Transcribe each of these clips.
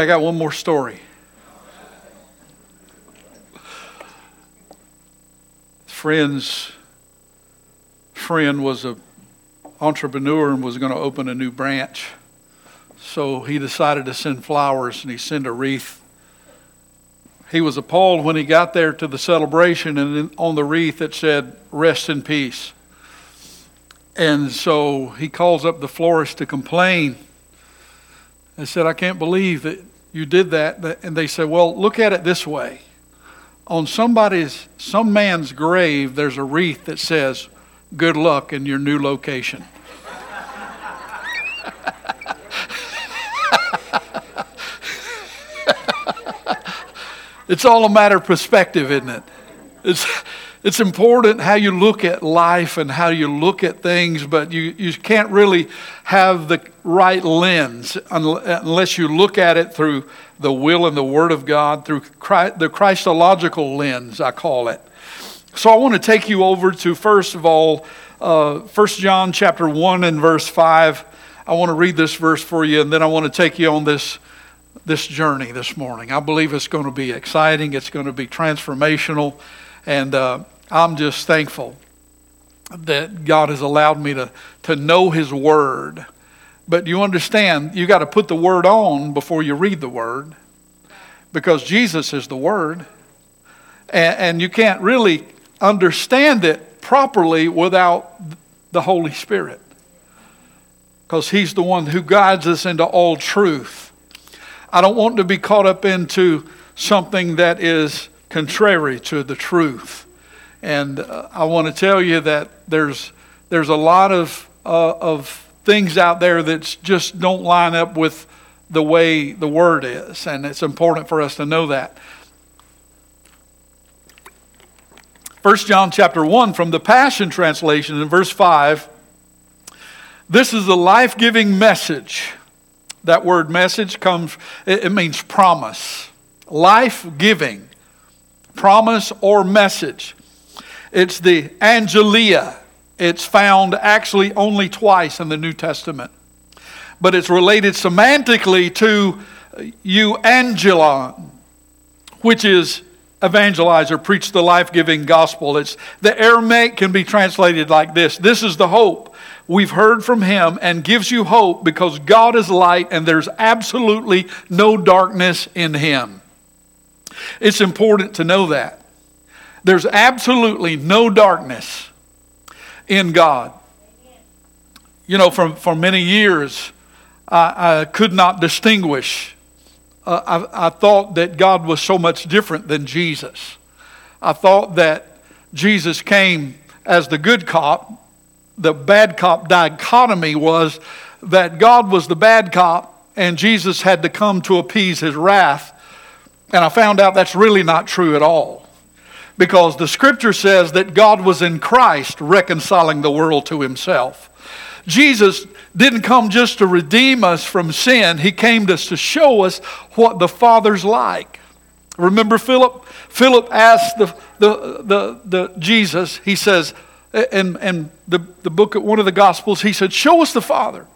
I got one more story. Friend's friend was an entrepreneur and was going to open a new branch. So he decided to send flowers and he sent a wreath. He was appalled when he got there to the celebration and on the wreath it said, Rest in peace. And so he calls up the florist to complain. I said, I can't believe that you did that. And they said, Well, look at it this way. On somebody's, some man's grave, there's a wreath that says, Good luck in your new location. it's all a matter of perspective, isn't it? It's, it's important how you look at life and how you look at things, but you, you can't really have the right lens unless you look at it through the will and the Word of God, through Christ, the Christological lens, I call it. So I want to take you over to, first of all, uh, 1 John chapter 1 and verse 5. I want to read this verse for you, and then I want to take you on this, this journey this morning. I believe it's going to be exciting, it's going to be transformational, and uh, I'm just thankful that God has allowed me to, to know His Word. But you understand, you got to put the Word on before you read the Word because Jesus is the Word. And, and you can't really understand it properly without the Holy Spirit because He's the one who guides us into all truth. I don't want to be caught up into something that is contrary to the truth. And uh, I want to tell you that there's, there's a lot of, uh, of things out there that just don't line up with the way the Word is. And it's important for us to know that. 1 John chapter 1 from the Passion Translation in verse 5. This is a life giving message. That word message comes, it means promise. Life giving, promise, or message. It's the Angelia. It's found actually only twice in the New Testament. But it's related semantically to you, euangelion, which is evangelize or preach the life giving gospel. It's, the Aramaic can be translated like this This is the hope we've heard from him and gives you hope because God is light and there's absolutely no darkness in him. It's important to know that. There's absolutely no darkness in God. You know, for, for many years, I, I could not distinguish. Uh, I, I thought that God was so much different than Jesus. I thought that Jesus came as the good cop. The bad cop dichotomy was that God was the bad cop and Jesus had to come to appease his wrath. And I found out that's really not true at all because the scripture says that God was in Christ reconciling the world to himself. Jesus didn't come just to redeem us from sin, he came just to show us what the Father's like. Remember Philip? Philip asked the, the, the, the Jesus, he says, in, in the, the book, of one of the Gospels, he said, Show us the Father,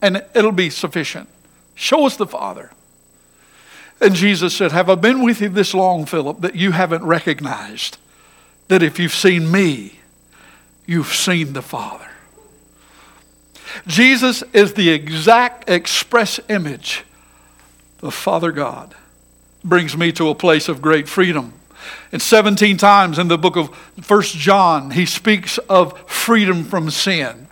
and it'll be sufficient. Show us the Father. And Jesus said, Have I been with you this long, Philip, that you haven't recognized that if you've seen me, you've seen the Father? Jesus is the exact express image of Father God. Brings me to a place of great freedom. And 17 times in the book of First John, he speaks of freedom from sin.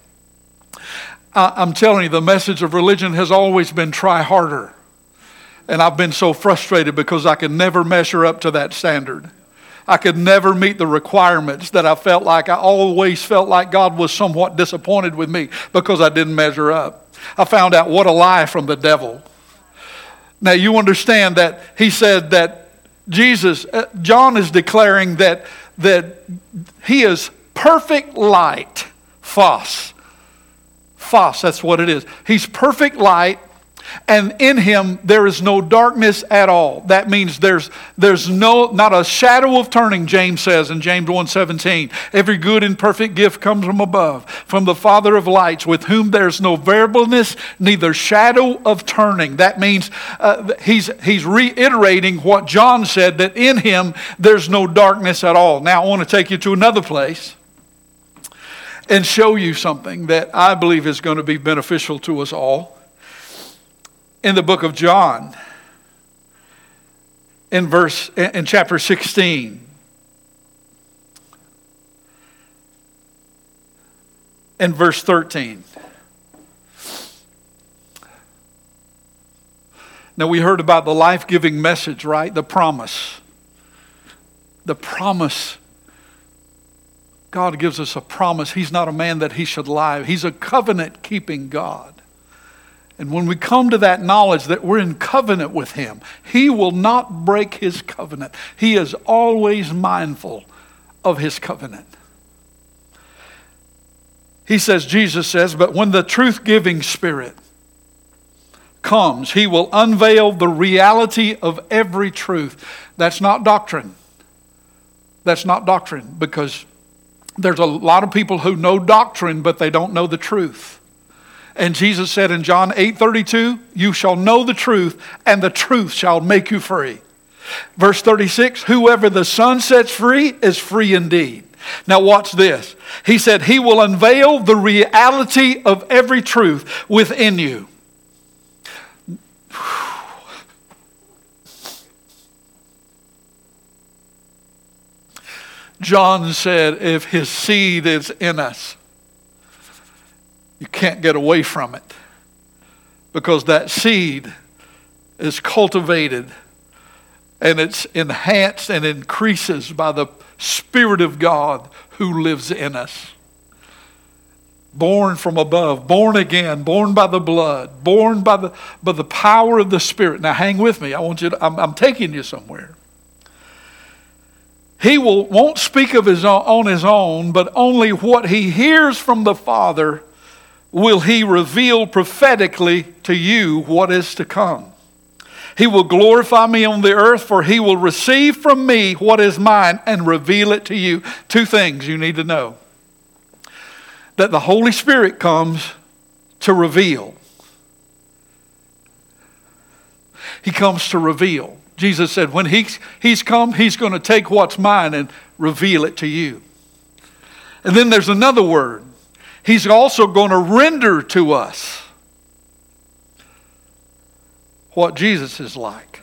I'm telling you, the message of religion has always been try harder. And I've been so frustrated because I could never measure up to that standard. I could never meet the requirements that I felt like I always felt like God was somewhat disappointed with me because I didn't measure up. I found out what a lie from the devil. Now you understand that he said that Jesus, uh, John is declaring that, that he is perfect light. Phos. Phos, that's what it is. He's perfect light and in him there is no darkness at all. That means there's there's no not a shadow of turning james says in james 1.17 every good and perfect gift comes from above from the father of lights with whom there's no variableness neither shadow of turning. That means uh, he's he's reiterating what john said that in him there's no darkness at all. Now i want to take you to another place and show you something that i believe is going to be beneficial to us all in the book of John, in verse in chapter 16. In verse 13. Now, we heard about the life giving message, right? The promise. The promise. God gives us a promise. He's not a man that he should lie, He's a covenant keeping God. And when we come to that knowledge that we're in covenant with Him, He will not break His covenant. He is always mindful of His covenant. He says, Jesus says, but when the truth giving Spirit comes, He will unveil the reality of every truth. That's not doctrine. That's not doctrine because there's a lot of people who know doctrine, but they don't know the truth. And Jesus said in John 8 32, You shall know the truth, and the truth shall make you free. Verse 36 Whoever the Son sets free is free indeed. Now, watch this. He said, He will unveil the reality of every truth within you. John said, If His seed is in us, you can't get away from it because that seed is cultivated and it's enhanced and increases by the Spirit of God who lives in us. Born from above, born again, born by the blood, born by the, by the power of the Spirit. Now, hang with me. I want you to, I'm, I'm taking you somewhere. He will, won't speak of his own, on his own, but only what he hears from the Father will he reveal prophetically to you what is to come. He will glorify me on the earth, for he will receive from me what is mine and reveal it to you. Two things you need to know that the Holy Spirit comes to reveal. He comes to reveal. Jesus said, when he's, he's come, he's going to take what's mine and reveal it to you. And then there's another word He's also going to render to us what Jesus is like.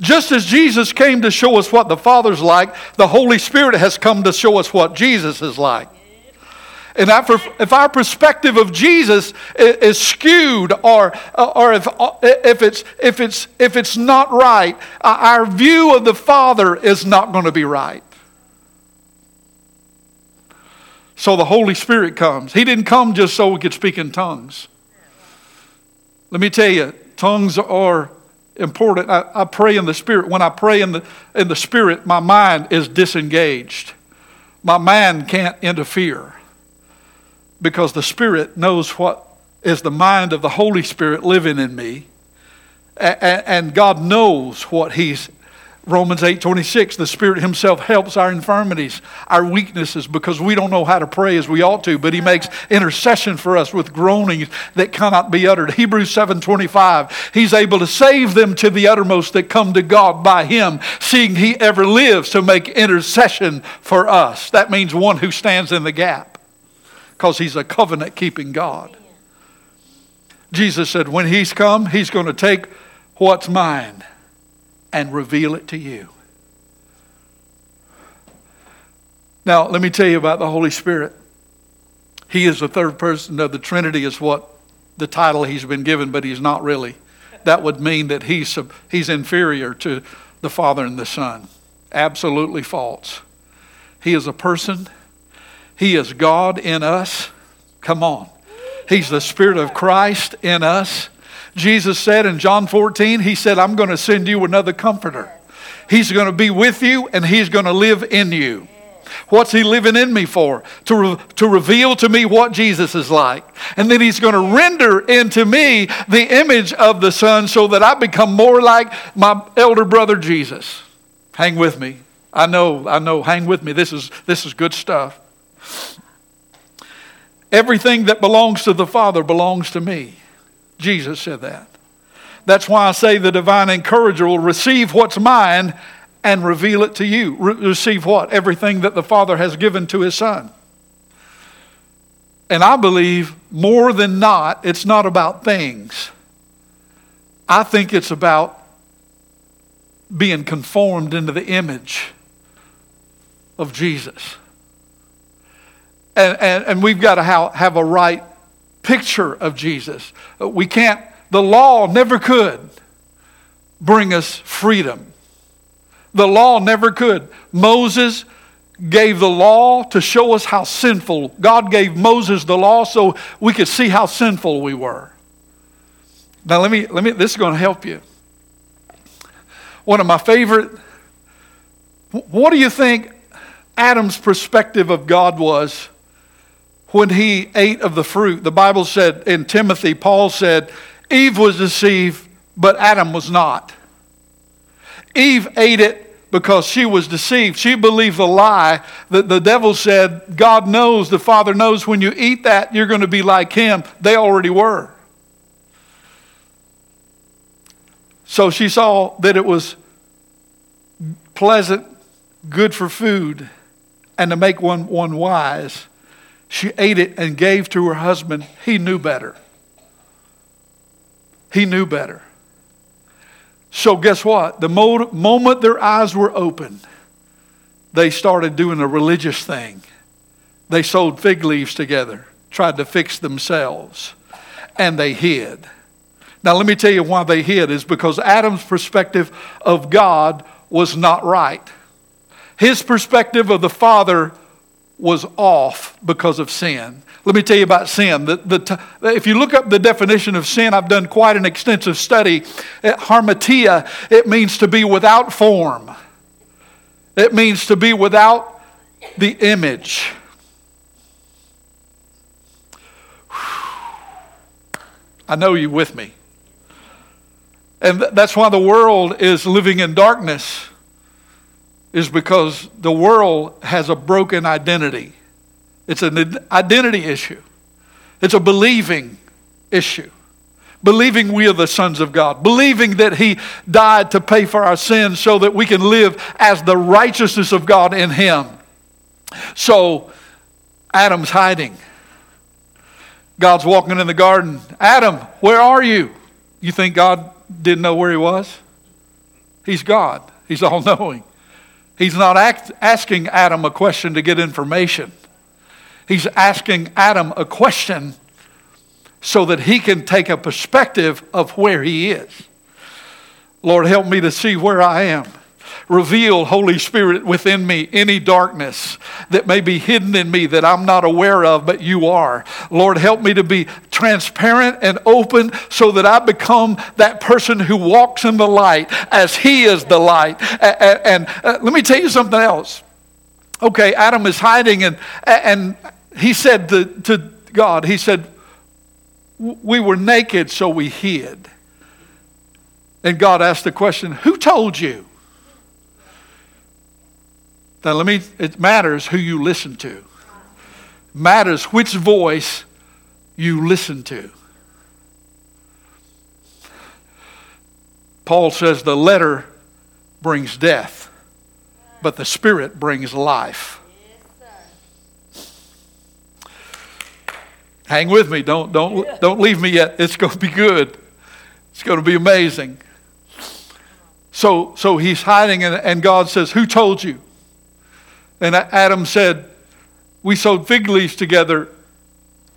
Just as Jesus came to show us what the Father's like, the Holy Spirit has come to show us what Jesus is like. And if our perspective of Jesus is skewed or, uh, or if, uh, if, it's, if, it's, if it's not right, uh, our view of the Father is not going to be right. So the Holy Spirit comes. He didn't come just so we could speak in tongues. Let me tell you, tongues are important. I, I, pray in the Spirit. When I pray in the, in the Spirit, my mind is disengaged. My mind can't interfere because the Spirit knows what is the mind of the Holy Spirit living in me. And God knows what He's Romans 8:26 the Spirit himself helps our infirmities, our weaknesses because we don't know how to pray as we ought to, but he makes intercession for us with groanings that cannot be uttered. Hebrews 7:25 he's able to save them to the uttermost that come to God by him, seeing he ever lives to make intercession for us. That means one who stands in the gap because he's a covenant keeping God. Jesus said when he's come, he's going to take what's mine and reveal it to you. Now, let me tell you about the Holy Spirit. He is the third person of the Trinity, is what the title he's been given, but he's not really. That would mean that he's, he's inferior to the Father and the Son. Absolutely false. He is a person, He is God in us. Come on. He's the Spirit of Christ in us. Jesus said in John 14, He said, I'm going to send you another comforter. He's going to be with you and He's going to live in you. What's he living in me for? To, re- to reveal to me what Jesus is like. And then he's going to render into me the image of the Son so that I become more like my elder brother Jesus. Hang with me. I know, I know, hang with me. This is, this is good stuff. Everything that belongs to the Father belongs to me. Jesus said that. That's why I say the divine encourager will receive what's mine and reveal it to you. Re- receive what? Everything that the Father has given to His Son. And I believe more than not, it's not about things. I think it's about being conformed into the image of Jesus. And, and, and we've got to have, have a right picture of Jesus. We can't, the law never could bring us freedom. The law never could. Moses gave the law to show us how sinful. God gave Moses the law so we could see how sinful we were. Now let me let me this is going to help you. One of my favorite what do you think Adam's perspective of God was when he ate of the fruit? The Bible said in Timothy, Paul said, Eve was deceived, but Adam was not. Eve ate it because she was deceived. She believed the lie that the devil said, God knows, the Father knows when you eat that, you're going to be like him. They already were. So she saw that it was pleasant, good for food, and to make one, one wise. She ate it and gave to her husband. He knew better. He knew better. So, guess what? The moment their eyes were opened, they started doing a religious thing. They sewed fig leaves together, tried to fix themselves, and they hid. Now, let me tell you why they hid is because Adam's perspective of God was not right. His perspective of the Father was off because of sin. Let me tell you about sin. The, the, if you look up the definition of sin, I've done quite an extensive study. Eh, Hamartia, it means to be without form, it means to be without the image. I know you with me. And that's why the world is living in darkness, is because the world has a broken identity. It's an identity issue, it's a believing issue. Believing we are the sons of God, believing that He died to pay for our sins so that we can live as the righteousness of God in Him. So, Adam's hiding. God's walking in the garden. Adam, where are you? You think God didn't know where he was? He's God, He's all knowing. He's not act, asking Adam a question to get information. He's asking Adam a question so that he can take a perspective of where he is. Lord, help me to see where I am. Reveal, Holy Spirit, within me any darkness that may be hidden in me that I'm not aware of, but you are. Lord, help me to be transparent and open so that I become that person who walks in the light as He is the light. And, and uh, let me tell you something else. Okay, Adam is hiding, and, and he said to, to God, He said, We were naked, so we hid. And God asked the question, Who told you? Now, let me, it matters who you listen to, matters which voice you listen to. Paul says the letter brings death, but the spirit brings life. Hang with me. Don't, don't, don't leave me yet. It's going to be good. It's going to be amazing. So, so he's hiding, and, and God says, Who told you? And Adam said, We sewed fig leaves together,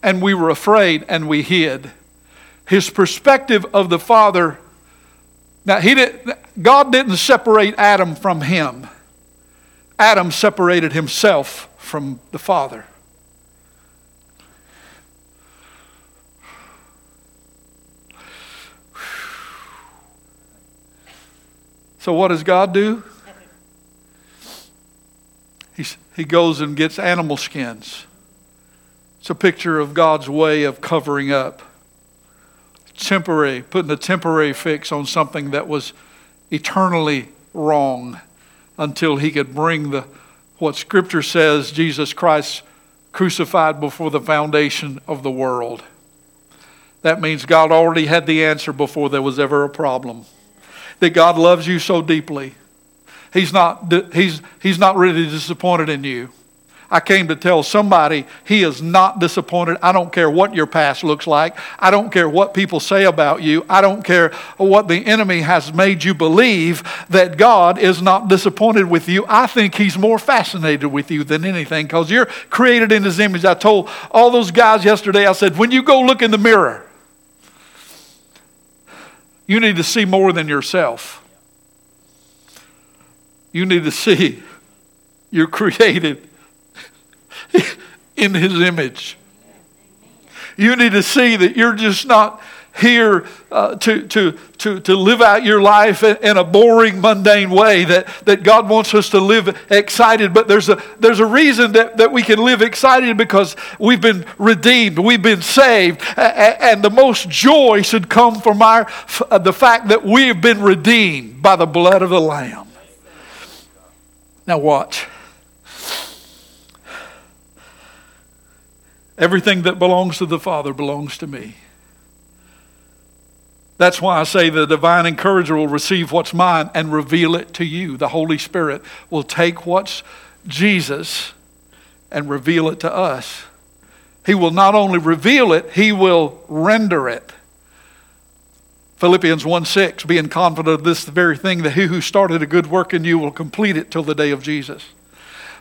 and we were afraid, and we hid. His perspective of the Father, now he did, God didn't separate Adam from him. Adam separated himself from the Father. So, what does God do? He, he goes and gets animal skins. It's a picture of God's way of covering up. Temporary, putting a temporary fix on something that was eternally wrong until he could bring the what scripture says Jesus Christ crucified before the foundation of the world. That means God already had the answer before there was ever a problem. That God loves you so deeply. He's not, he's, he's not really disappointed in you. I came to tell somebody he is not disappointed. I don't care what your past looks like. I don't care what people say about you. I don't care what the enemy has made you believe that God is not disappointed with you. I think he's more fascinated with you than anything because you're created in his image. I told all those guys yesterday, I said, when you go look in the mirror, you need to see more than yourself. You need to see you're created in his image. You need to see that you're just not here uh, to, to, to, to live out your life in a boring, mundane way, that, that God wants us to live excited. But there's a, there's a reason that, that we can live excited because we've been redeemed, we've been saved, and the most joy should come from our, the fact that we have been redeemed by the blood of the Lamb. Now, watch. Everything that belongs to the Father belongs to me. That's why I say the divine encourager will receive what's mine and reveal it to you. The Holy Spirit will take what's Jesus and reveal it to us. He will not only reveal it, he will render it. Philippians 1 6, being confident of this very thing, that he who started a good work in you will complete it till the day of Jesus.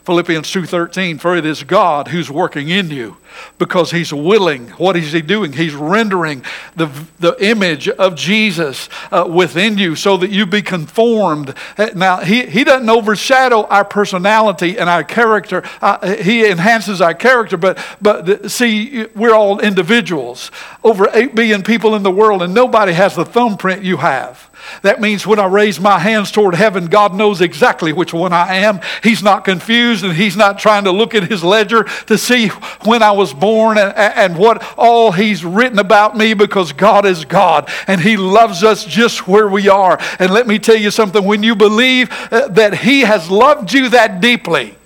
Philippians 2:13 for it is God who's working in you because he's willing. What is he doing? He's rendering the, the image of Jesus uh, within you so that you be conformed. Uh, now he, he doesn't overshadow our personality and our character. Uh, he enhances our character but but see we're all individuals. Over 8 billion people in the world and nobody has the thumbprint you have that means when I raise my hands toward heaven, God knows exactly which one I am. He's not confused and He's not trying to look at His ledger to see when I was born and, and what all He's written about me because God is God and He loves us just where we are. And let me tell you something when you believe uh, that He has loved you that deeply,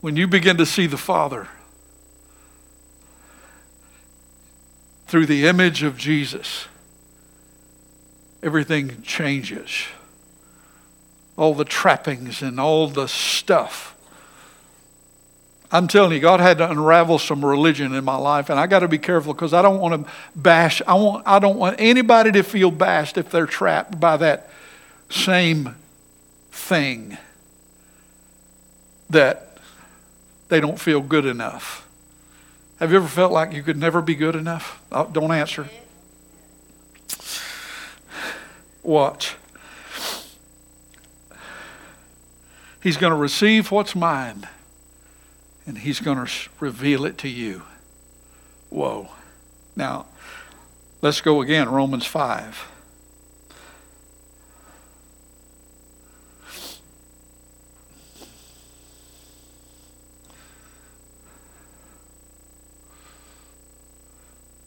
when you begin to see the Father, through the image of Jesus, everything changes. All the trappings and all the stuff. I'm telling you, God had to unravel some religion in my life, and I got to be careful because I don't want to bash. I want. I don't want anybody to feel bashed if they're trapped by that same thing that they don't feel good enough. Have you ever felt like you could never be good enough? Oh, don't answer. Watch. He's going to receive what's mine, and he's going to reveal it to you. Whoa. Now, let's go again. Romans 5.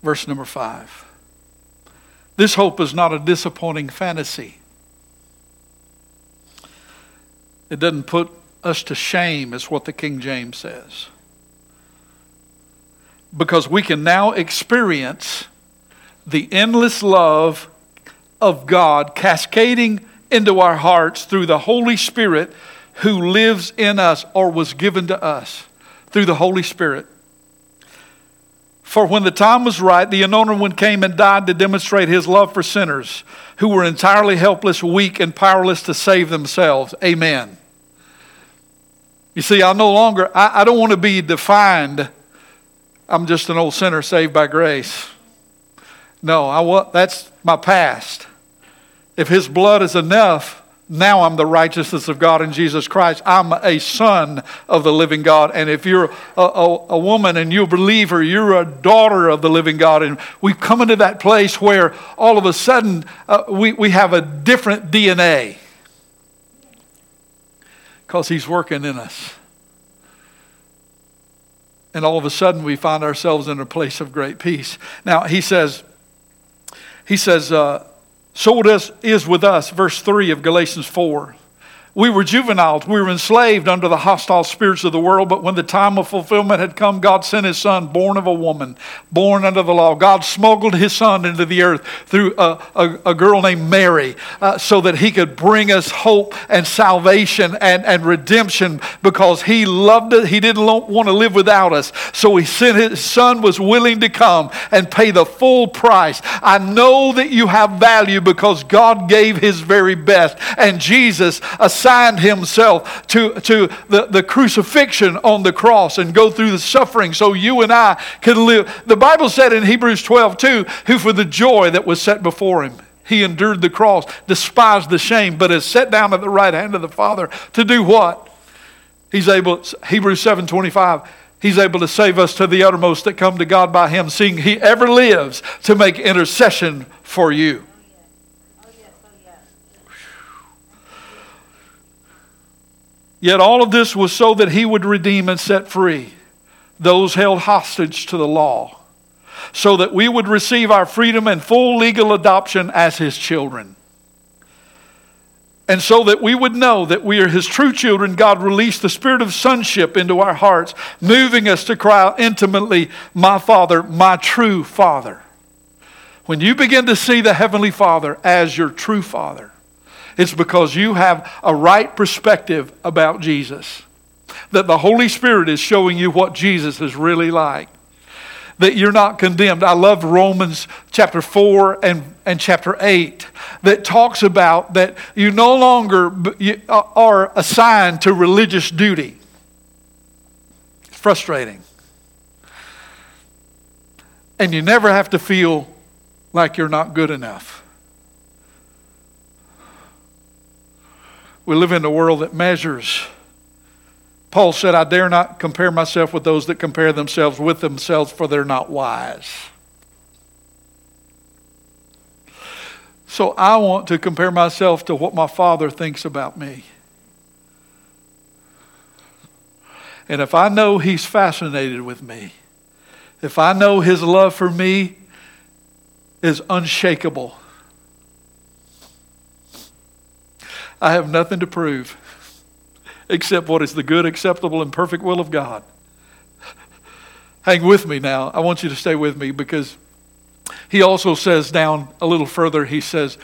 Verse number five. This hope is not a disappointing fantasy. It doesn't put us to shame, is what the King James says. Because we can now experience the endless love of God cascading into our hearts through the Holy Spirit who lives in us or was given to us through the Holy Spirit. For when the time was right, the anointed one came and died to demonstrate his love for sinners who were entirely helpless, weak, and powerless to save themselves. Amen. You see, I no longer, I, I don't want to be defined. I'm just an old sinner saved by grace. No, I that's my past. If his blood is enough, now I'm the righteousness of God in Jesus Christ. I'm a son of the living God. And if you're a, a, a, woman and you're a believer, you're a daughter of the living God. And we've come into that place where all of a sudden uh, we, we have a different DNA. because He's working in us. And all of a sudden, we find ourselves in a place of great peace. Now, He says, He says, uh, so it is with us, verse 3 of Galatians 4. We were juveniles. We were enslaved under the hostile spirits of the world. But when the time of fulfillment had come, God sent his son, born of a woman, born under the law. God smuggled his son into the earth through a, a, a girl named Mary uh, so that he could bring us hope and salvation and, and redemption because he loved us. He didn't want to live without us. So he sent his son, was willing to come and pay the full price. I know that you have value because God gave his very best. And Jesus, a assigned himself to, to the, the crucifixion on the cross and go through the suffering so you and I could live. The Bible said in Hebrews 12, 2, who for the joy that was set before him, he endured the cross, despised the shame, but is set down at the right hand of the Father to do what? He's able, Hebrews 7 25, he's able to save us to the uttermost that come to God by him, seeing he ever lives to make intercession for you. Yet all of this was so that he would redeem and set free those held hostage to the law, so that we would receive our freedom and full legal adoption as his children. And so that we would know that we are his true children, God released the spirit of sonship into our hearts, moving us to cry out intimately, My Father, my true Father. When you begin to see the Heavenly Father as your true Father, it's because you have a right perspective about Jesus. That the Holy Spirit is showing you what Jesus is really like. That you're not condemned. I love Romans chapter 4 and, and chapter 8 that talks about that you no longer uh, are assigned to religious duty. It's frustrating. And you never have to feel like you're not good enough. We live in a world that measures. Paul said, I dare not compare myself with those that compare themselves with themselves, for they're not wise. So I want to compare myself to what my father thinks about me. And if I know he's fascinated with me, if I know his love for me is unshakable, I have nothing to prove except what is the good, acceptable, and perfect will of God. Hang with me now. I want you to stay with me because he also says down a little further, he says,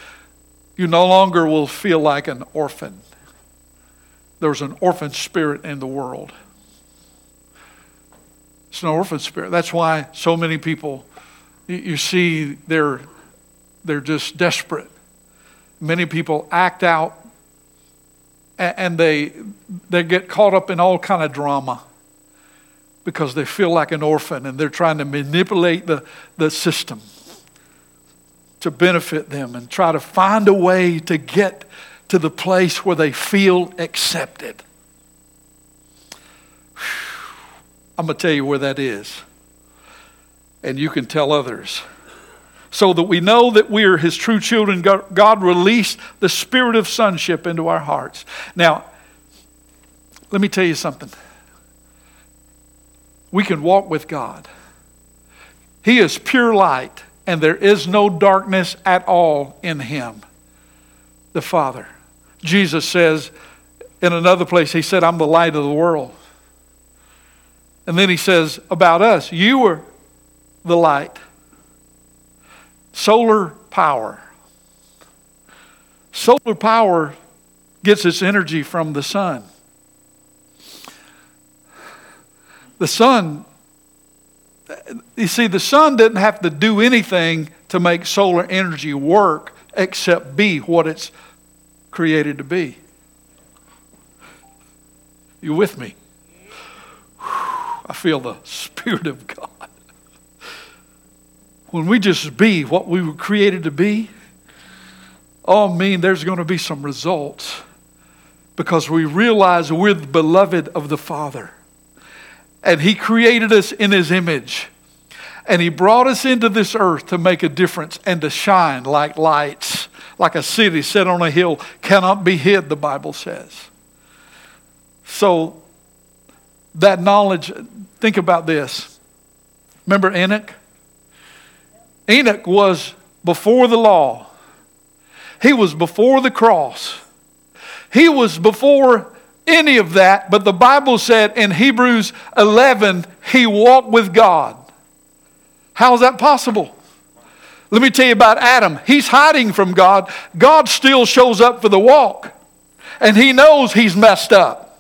You no longer will feel like an orphan. There's an orphan spirit in the world. It's an orphan spirit. That's why so many people, you see, they're, they're just desperate. Many people act out and they, they get caught up in all kind of drama because they feel like an orphan and they're trying to manipulate the, the system to benefit them and try to find a way to get to the place where they feel accepted. I'm going to tell you where that is. And you can tell others so that we know that we are his true children. God released the spirit of sonship into our hearts. Now, let me tell you something. We can walk with God. He is pure light, and there is no darkness at all in him, the Father. Jesus says in another place, He said, I'm the light of the world. And then He says about us, You are the light solar power. Solar power gets its energy from the sun. The sun, you see, the sun didn't have to do anything to make solar energy work except be what it's created to be. You with me? I feel the Spirit of God when we just be what we were created to be, oh, mean there's going to be some results because we realize we're the beloved of the Father. And He created us in His image. And He brought us into this earth to make a difference and to shine like lights, like a city set on a hill cannot be hid, the Bible says. So, that knowledge, think about this. Remember Enoch? Enoch was before the law, he was before the cross, he was before any of that, but the Bible said in Hebrews 11, he walked with God. How is that possible? Let me tell you about Adam. He's hiding from God. God still shows up for the walk, and he knows he's messed up.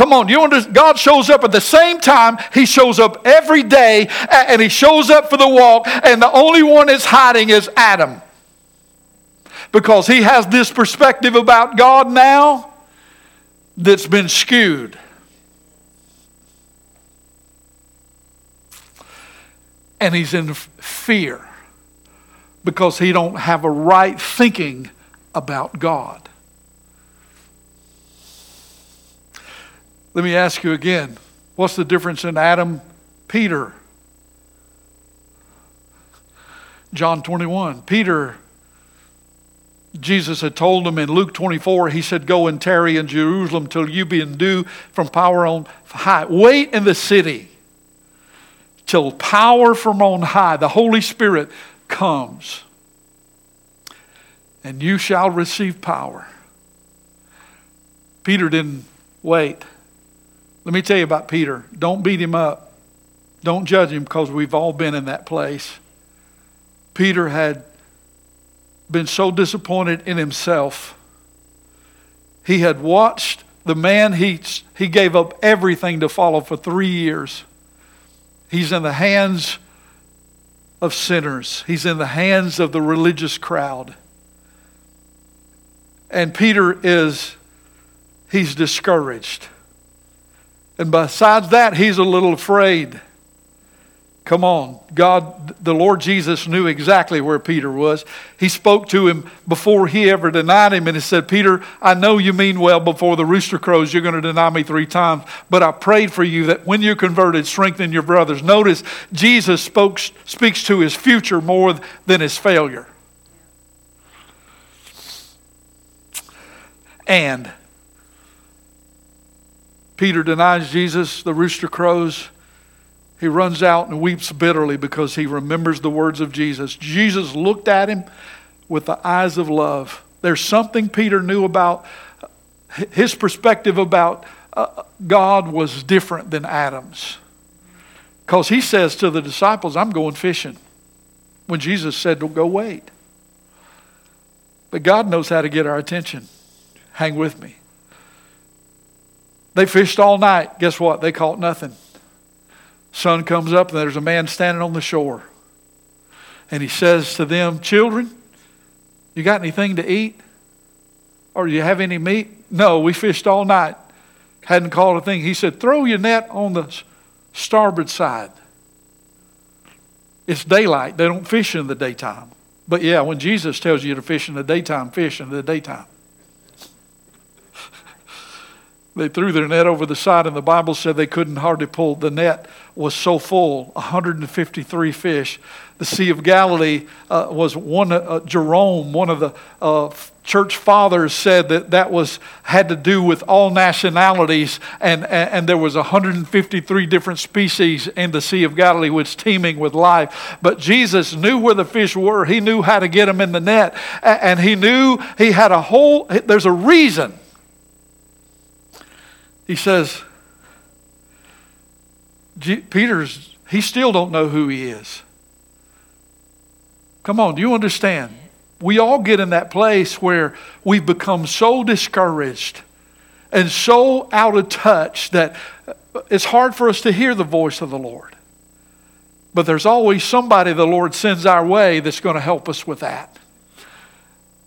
Come on, you understand? God shows up at the same time. He shows up every day, and he shows up for the walk, and the only one that's hiding is Adam. Because he has this perspective about God now that's been skewed. And he's in fear because he don't have a right thinking about God. Let me ask you again, what's the difference in Adam, Peter? John 21. Peter Jesus had told him in Luke 24, he said, Go and tarry in Jerusalem till you be endued from power on high. Wait in the city till power from on high, the Holy Spirit, comes. And you shall receive power. Peter didn't wait. Let me tell you about Peter. Don't beat him up. Don't judge him because we've all been in that place. Peter had been so disappointed in himself. He had watched the man he, he gave up everything to follow for three years. He's in the hands of sinners, he's in the hands of the religious crowd. And Peter is, he's discouraged. And besides that, he's a little afraid. Come on. God, the Lord Jesus knew exactly where Peter was. He spoke to him before he ever denied him, and he said, Peter, I know you mean well before the rooster crows, you're going to deny me three times, but I prayed for you that when you're converted, strengthen your brothers. Notice, Jesus spoke, speaks to his future more than his failure. And Peter denies Jesus, the rooster crows. He runs out and weeps bitterly because he remembers the words of Jesus. Jesus looked at him with the eyes of love. There's something Peter knew about his perspective about uh, God was different than Adam's. Because he says to the disciples, I'm going fishing. When Jesus said, Don't go wait. But God knows how to get our attention. Hang with me. They fished all night. Guess what? They caught nothing. Sun comes up and there's a man standing on the shore. And he says to them, Children, you got anything to eat? Or you have any meat? No, we fished all night. Hadn't caught a thing. He said, Throw your net on the starboard side. It's daylight. They don't fish in the daytime. But yeah, when Jesus tells you to fish in the daytime, fish in the daytime. They threw their net over the side, and the Bible said they couldn't hardly pull. The net was so full 153 fish. The Sea of Galilee uh, was one, uh, Jerome, one of the uh, church fathers, said that that was, had to do with all nationalities, and, and, and there was 153 different species in the Sea of Galilee, which teeming with life. But Jesus knew where the fish were, He knew how to get them in the net, and He knew He had a whole, there's a reason he says, Peter's, he still don't know who he is. Come on, do you understand? We all get in that place where we've become so discouraged and so out of touch that uh, it's hard for us to hear the voice of the Lord. But there's always somebody the Lord sends our way that's going to help us with that.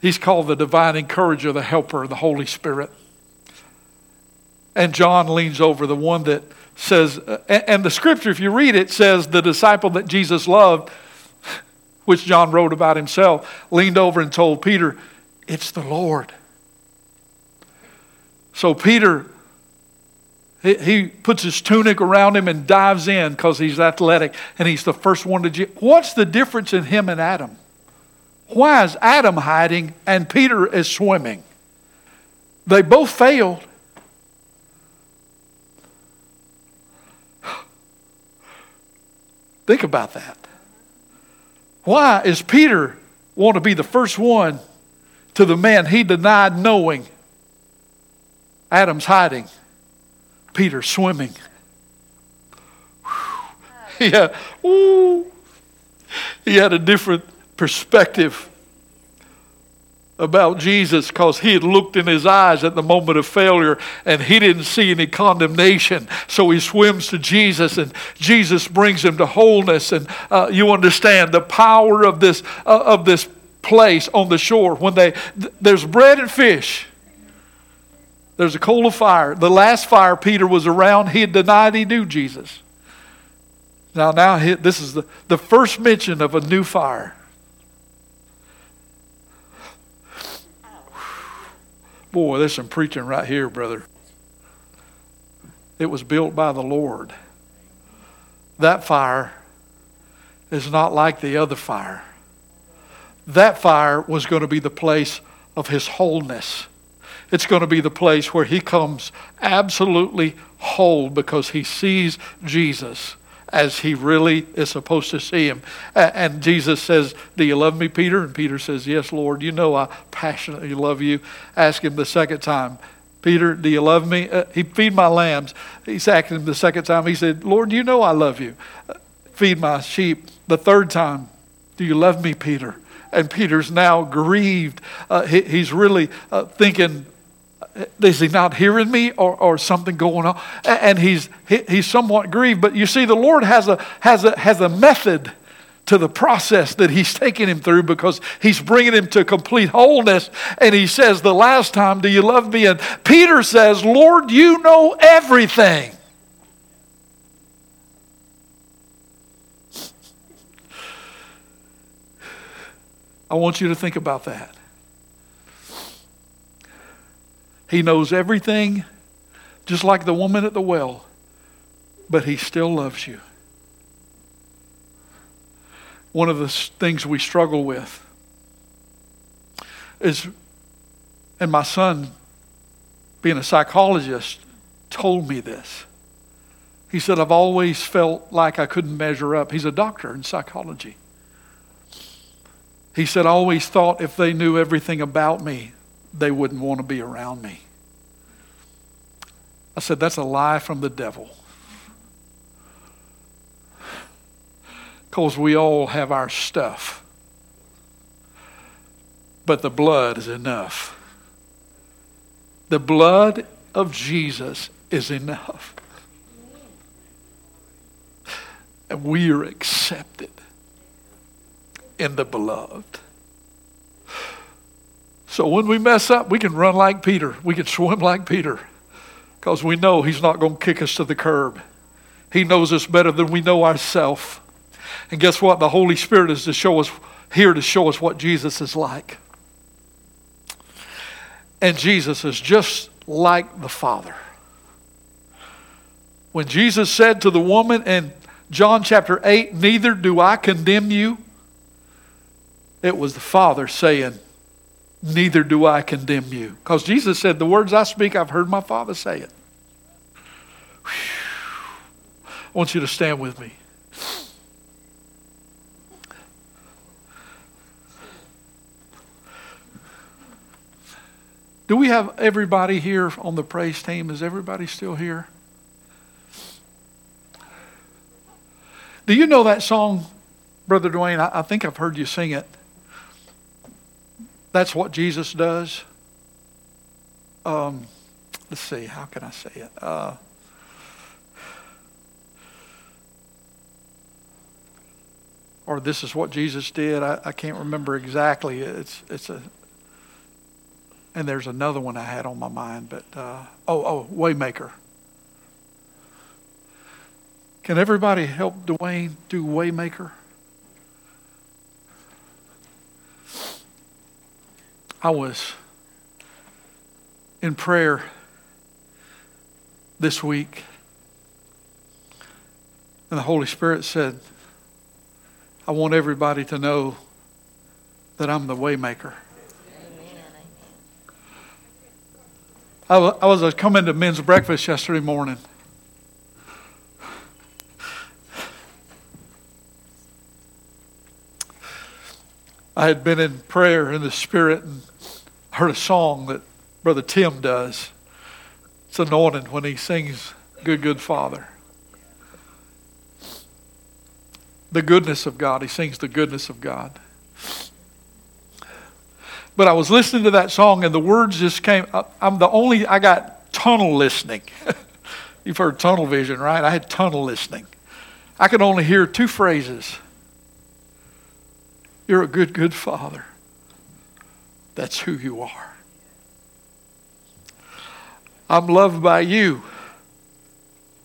He's called the divine encourager, the helper, the Holy Spirit. And John leans over, the one that says, and the scripture, if you read it, says the disciple that Jesus loved, which John wrote about himself, leaned over and told Peter, It's the Lord. So Peter, he, puts his tunic around him and dives in because he's athletic and he's the first one to. What's the difference in him and Adam? Why is Adam hiding and Peter is swimming? They both failed. Think about that. Why is Peter want to be the first one to the man he denied knowing? Adam's hiding, Peter swimming. Yeah, ooh. He had a different perspective about Jesus because he had looked in his eyes at the moment of failure and he didn't see any condemnation. So he swims to Jesus and Jesus brings him to wholeness. And uh, you understand the power of this, uh, of this place on the shore when they, th- there's bread and fish. There's a coal of fire. The last fire Peter was around, he had denied he knew Jesus. Now, now this is the, the first mention of a new fire. Boy, there's some preaching right here, brother. It was built by the Lord. That fire is not like the other fire. That fire was going to be the place of his wholeness. It's going to be the place where he comes absolutely whole because he sees Jesus as he really is supposed to see him. And Jesus says, Do you love me, Peter? And Peter says, Yes, Lord. You know I passionately love you. Ask him the second time. Peter, do you love me? Uh, he feed my lambs. He's asking him the second time. He said, Lord, you know I love you. Uh, feed my sheep. The third time, do you love me, Peter? And Peter's now grieved. Uh, he, he's really uh, thinking, is he not hearing me or, or something going on? And he's, he's somewhat grieved. But you see, the Lord has a, has a, has a method to the process that he's taking him through because he's bringing him to complete wholeness. And he says, The last time, do you love me? And Peter says, Lord, you know everything. I want you to think about that. He knows everything, just like the woman at the well, but He still loves you. One of the things we struggle with is, and my son, being a psychologist, told me this. He said, I've always felt like I couldn't measure up. He's a doctor in psychology. He said, I always thought if they knew everything about me, they wouldn't want to be around me. I said, That's a lie from the devil. Because we all have our stuff. But the blood is enough. The blood of Jesus is enough. And we are accepted in the beloved. So when we mess up, we can run like Peter. We can swim like Peter because we know he's not going to kick us to the curb. He knows us better than we know ourselves. And guess what? The Holy Spirit is to show us here to show us what Jesus is like. And Jesus is just like the Father. When Jesus said to the woman in John chapter 8, Neither do I condemn you, it was the Father saying, neither do I condemn you. Because Jesus said, The words I speak, I've heard my Father say it. Whew. I want you to stand with me. Do we have everybody here on the praise team? Is everybody still here? Do you know that song, Brother Dwayne? I, I think I've heard you sing it. That's what Jesus does. Um, let's see, how can I say it? Uh, or this is what Jesus did. I, I can't remember exactly. It's it's a and there's another one I had on my mind, but uh, oh oh Waymaker. Can everybody help Dwayne do Waymaker? I was in prayer this week, and the Holy Spirit said, I want everybody to know that I'm the waymaker. I was uh, coming to men's breakfast yesterday morning. I had been in prayer in the Spirit and heard a song that Brother Tim does. It's anointed when he sings Good, Good Father. The goodness of God. He sings the goodness of God. But I was listening to that song and the words just came. I'm the only, I got tunnel listening. You've heard tunnel vision, right? I had tunnel listening. I could only hear two phrases You're a good, good father. That's who you are. I'm loved by you.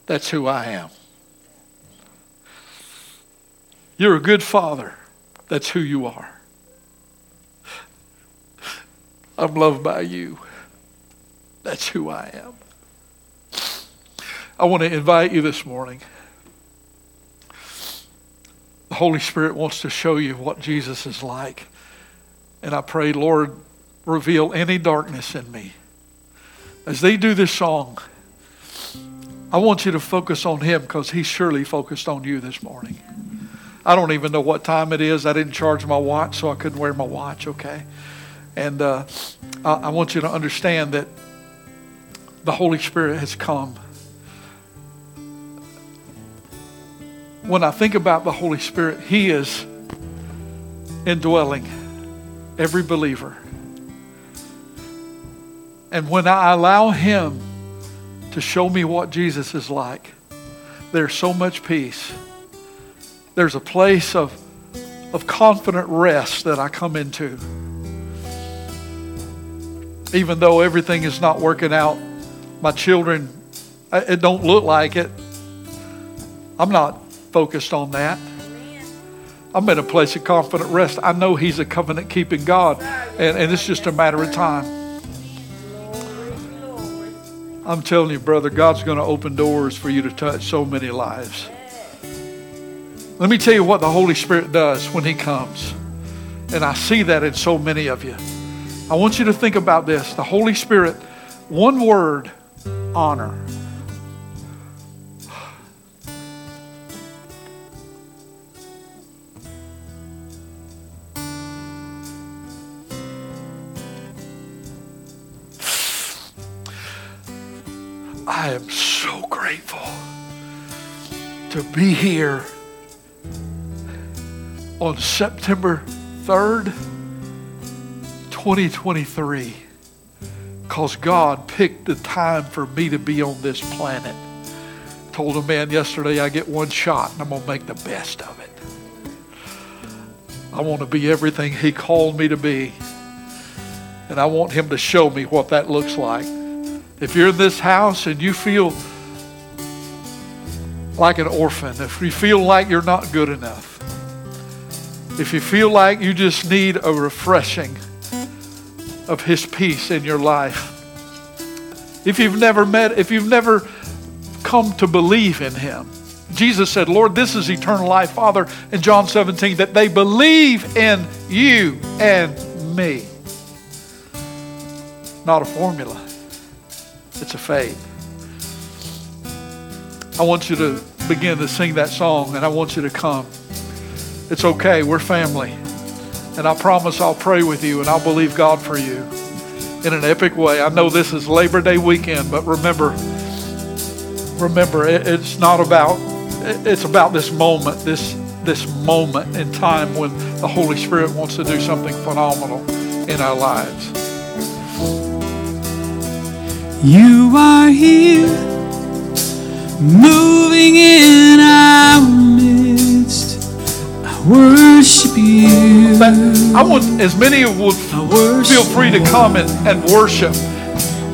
That's who I am. You're a good father. That's who you are. I'm loved by you. That's who I am. I want to invite you this morning. The Holy Spirit wants to show you what Jesus is like. And I pray, Lord, reveal any darkness in me. As they do this song, I want you to focus on Him because He surely focused on you this morning. I don't even know what time it is. I didn't charge my watch, so I couldn't wear my watch, okay? And uh, I, I want you to understand that the Holy Spirit has come. When I think about the Holy Spirit, He is indwelling every believer. And when I allow Him to show me what Jesus is like, there's so much peace. There's a place of, of confident rest that I come into. Even though everything is not working out, my children, it don't look like it. I'm not focused on that. I'm in a place of confident rest. I know He's a covenant keeping God, and, and it's just a matter of time. I'm telling you, brother, God's going to open doors for you to touch so many lives. Let me tell you what the Holy Spirit does when He comes. And I see that in so many of you. I want you to think about this. The Holy Spirit, one word, honor. I am so grateful to be here on September 3rd, 2023, because God picked the time for me to be on this planet. Told a man yesterday, I get one shot and I'm going to make the best of it. I want to be everything He called me to be. And I want Him to show me what that looks like. If you're in this house and you feel like an orphan, if you feel like you're not good enough, if you feel like you just need a refreshing of His peace in your life, if you've never met, if you've never come to believe in Him, Jesus said, Lord, this is eternal life, Father, in John 17, that they believe in you and me. Not a formula. It's a faith. I want you to begin to sing that song, and I want you to come. It's okay. We're family. And I promise I'll pray with you and I'll believe God for you in an epic way. I know this is Labor Day weekend, but remember, remember, it's not about, it's about this moment, this, this moment in time when the Holy Spirit wants to do something phenomenal in our lives. You are here, moving in our midst. I worship you. But I want as many of would feel free to come and, worship.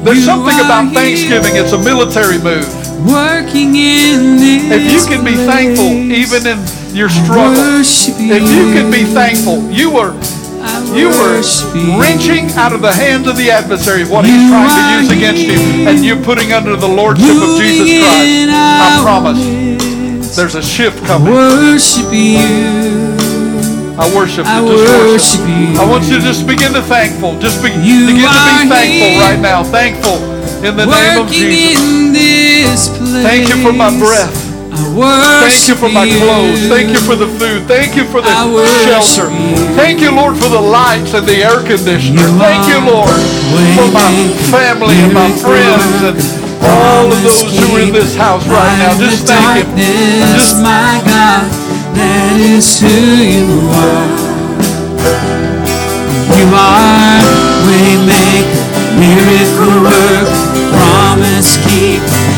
There's You something are about here. Thanksgiving, it's a military move. Working in this If you can be thankful even in your struggle, if you can be thankful, you I you were wrenching out of the hands of the adversary what he's trying to use against you, and you're putting under the lordship of Jesus Christ. I promise there's a shift coming. worship you. I worship I you. Just worship. worship you. I want you to just begin to thankful. Just be, begin to be thankful right now. Thankful in the name of Jesus. in this place. Thank you for my breath. Thank you for my clothes. Thank you for the food. Thank you for the shelter. Thank you, Lord, for the lights and the air conditioner. Thank you, Lord, for my family and my friends and all of those who are in this house right now. Just thank Him. Just my God, that is who you are. You are waymaker, miracle work, promise keep,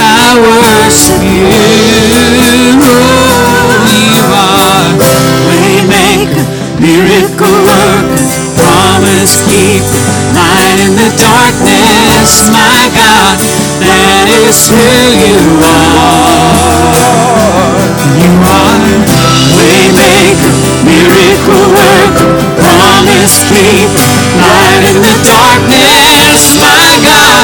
I worship you. You are waymaker, miracle worker, promise keep, light in the darkness. My God, that is who you are. You waymaker, miracle worker, promise keep, light in the darkness. My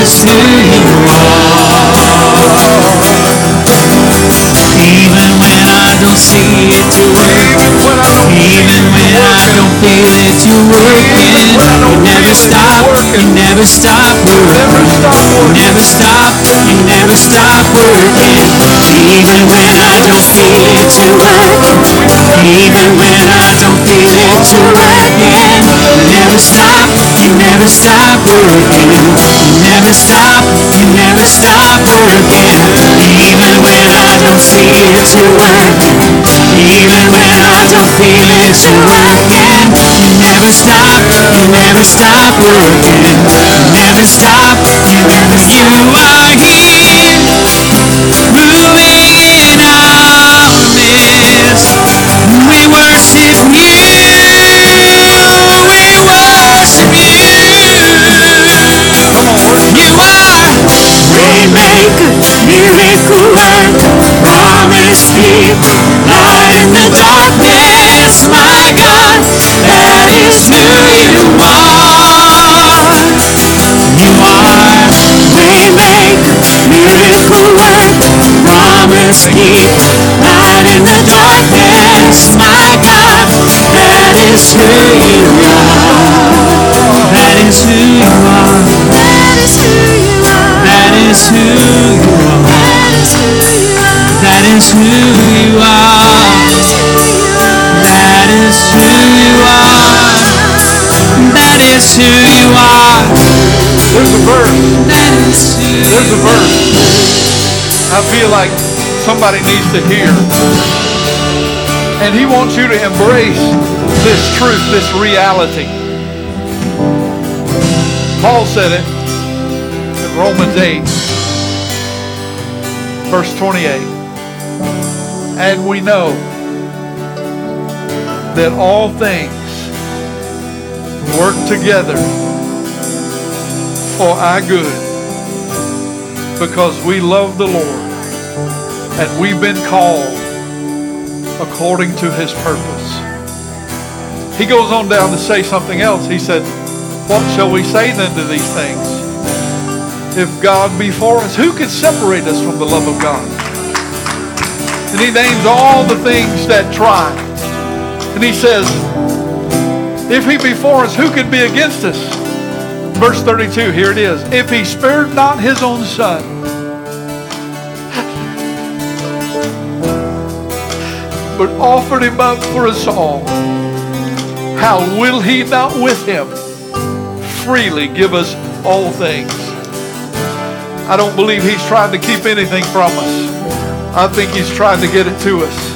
Is who you are. Even when I don't see it to work. Even when I don't feel it, you're working. You never stop. You never stop working. You Never stop. You never stop working. Even when I don't see it to work. Even when I don't feel it to working. You never stop. You never stop working. You never stop. You never stop working. Even when I don't see it to working. Even when I don't feel it to working. You never stop. You never stop working. You never stop. You never. You are here, moving in our midst. We worship you. We worship you. You are waymaker, miracle worker, promise keep, light in the darkness. My God, keep, light in the darkness. My God, that is who you are. That is who you are. That is who you are. That is who you are. That is who you are. Is who you That is who you are. There's a verse. That is who There's a verse. I feel like somebody needs to hear. And he wants you to embrace this truth, this reality. Paul said it in Romans 8, verse 28. And we know that all things work together for our good because we love the Lord and we've been called according to his purpose. He goes on down to say something else. He said, What shall we say then to these things? If God be for us, who could separate us from the love of God? And he names all the things that try. And he says, If he be for us, who can be against us? Verse 32, here it is. If he spared not his own son, but offered him up for us all, how will he not with him freely give us all things? I don't believe he's trying to keep anything from us. I think he's trying to get it to us.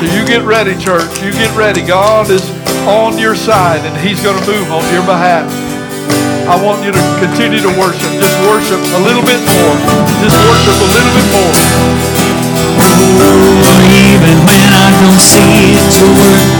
So you get ready, church. You get ready. God is on your side and he's going to move on your behalf. I want you to continue to worship. Just worship a little bit more. Just worship a little bit more. Even when I don't see it to work,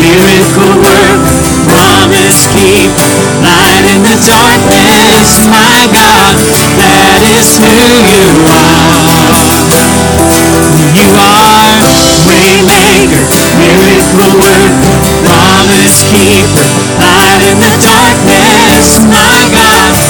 Miracle work, promise keep, light in the darkness. My God, that is who you are. You are waymaker, miracle work, promise keeper, light in the darkness. My God,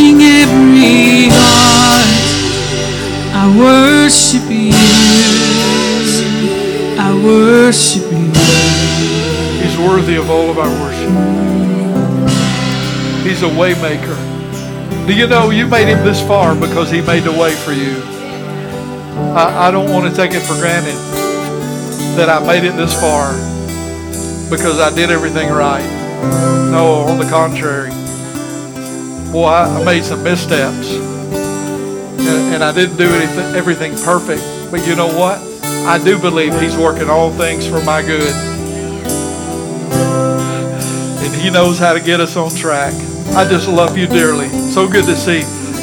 Every heart. I worship you. I worship you. He's worthy of all of our worship. He's a waymaker. Do you know you made him this far because he made the way for you? I, I don't want to take it for granted that I made it this far because I did everything right. No, on the contrary. Boy, I, I made some missteps. And, and I didn't do anything, everything perfect. But you know what? I do believe he's working all things for my good. And he knows how to get us on track. I just love you dearly. So good to see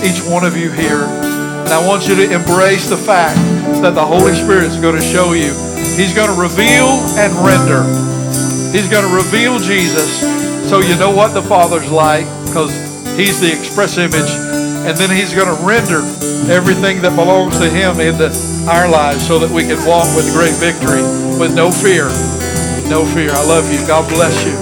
each one of you here. And I want you to embrace the fact that the Holy Spirit is going to show you. He's going to reveal and render. He's going to reveal Jesus so you know what the Father's like because he's the express image. And then he's going to render everything that belongs to him into our lives so that we can walk with great victory with no fear. No fear. I love you. God bless you.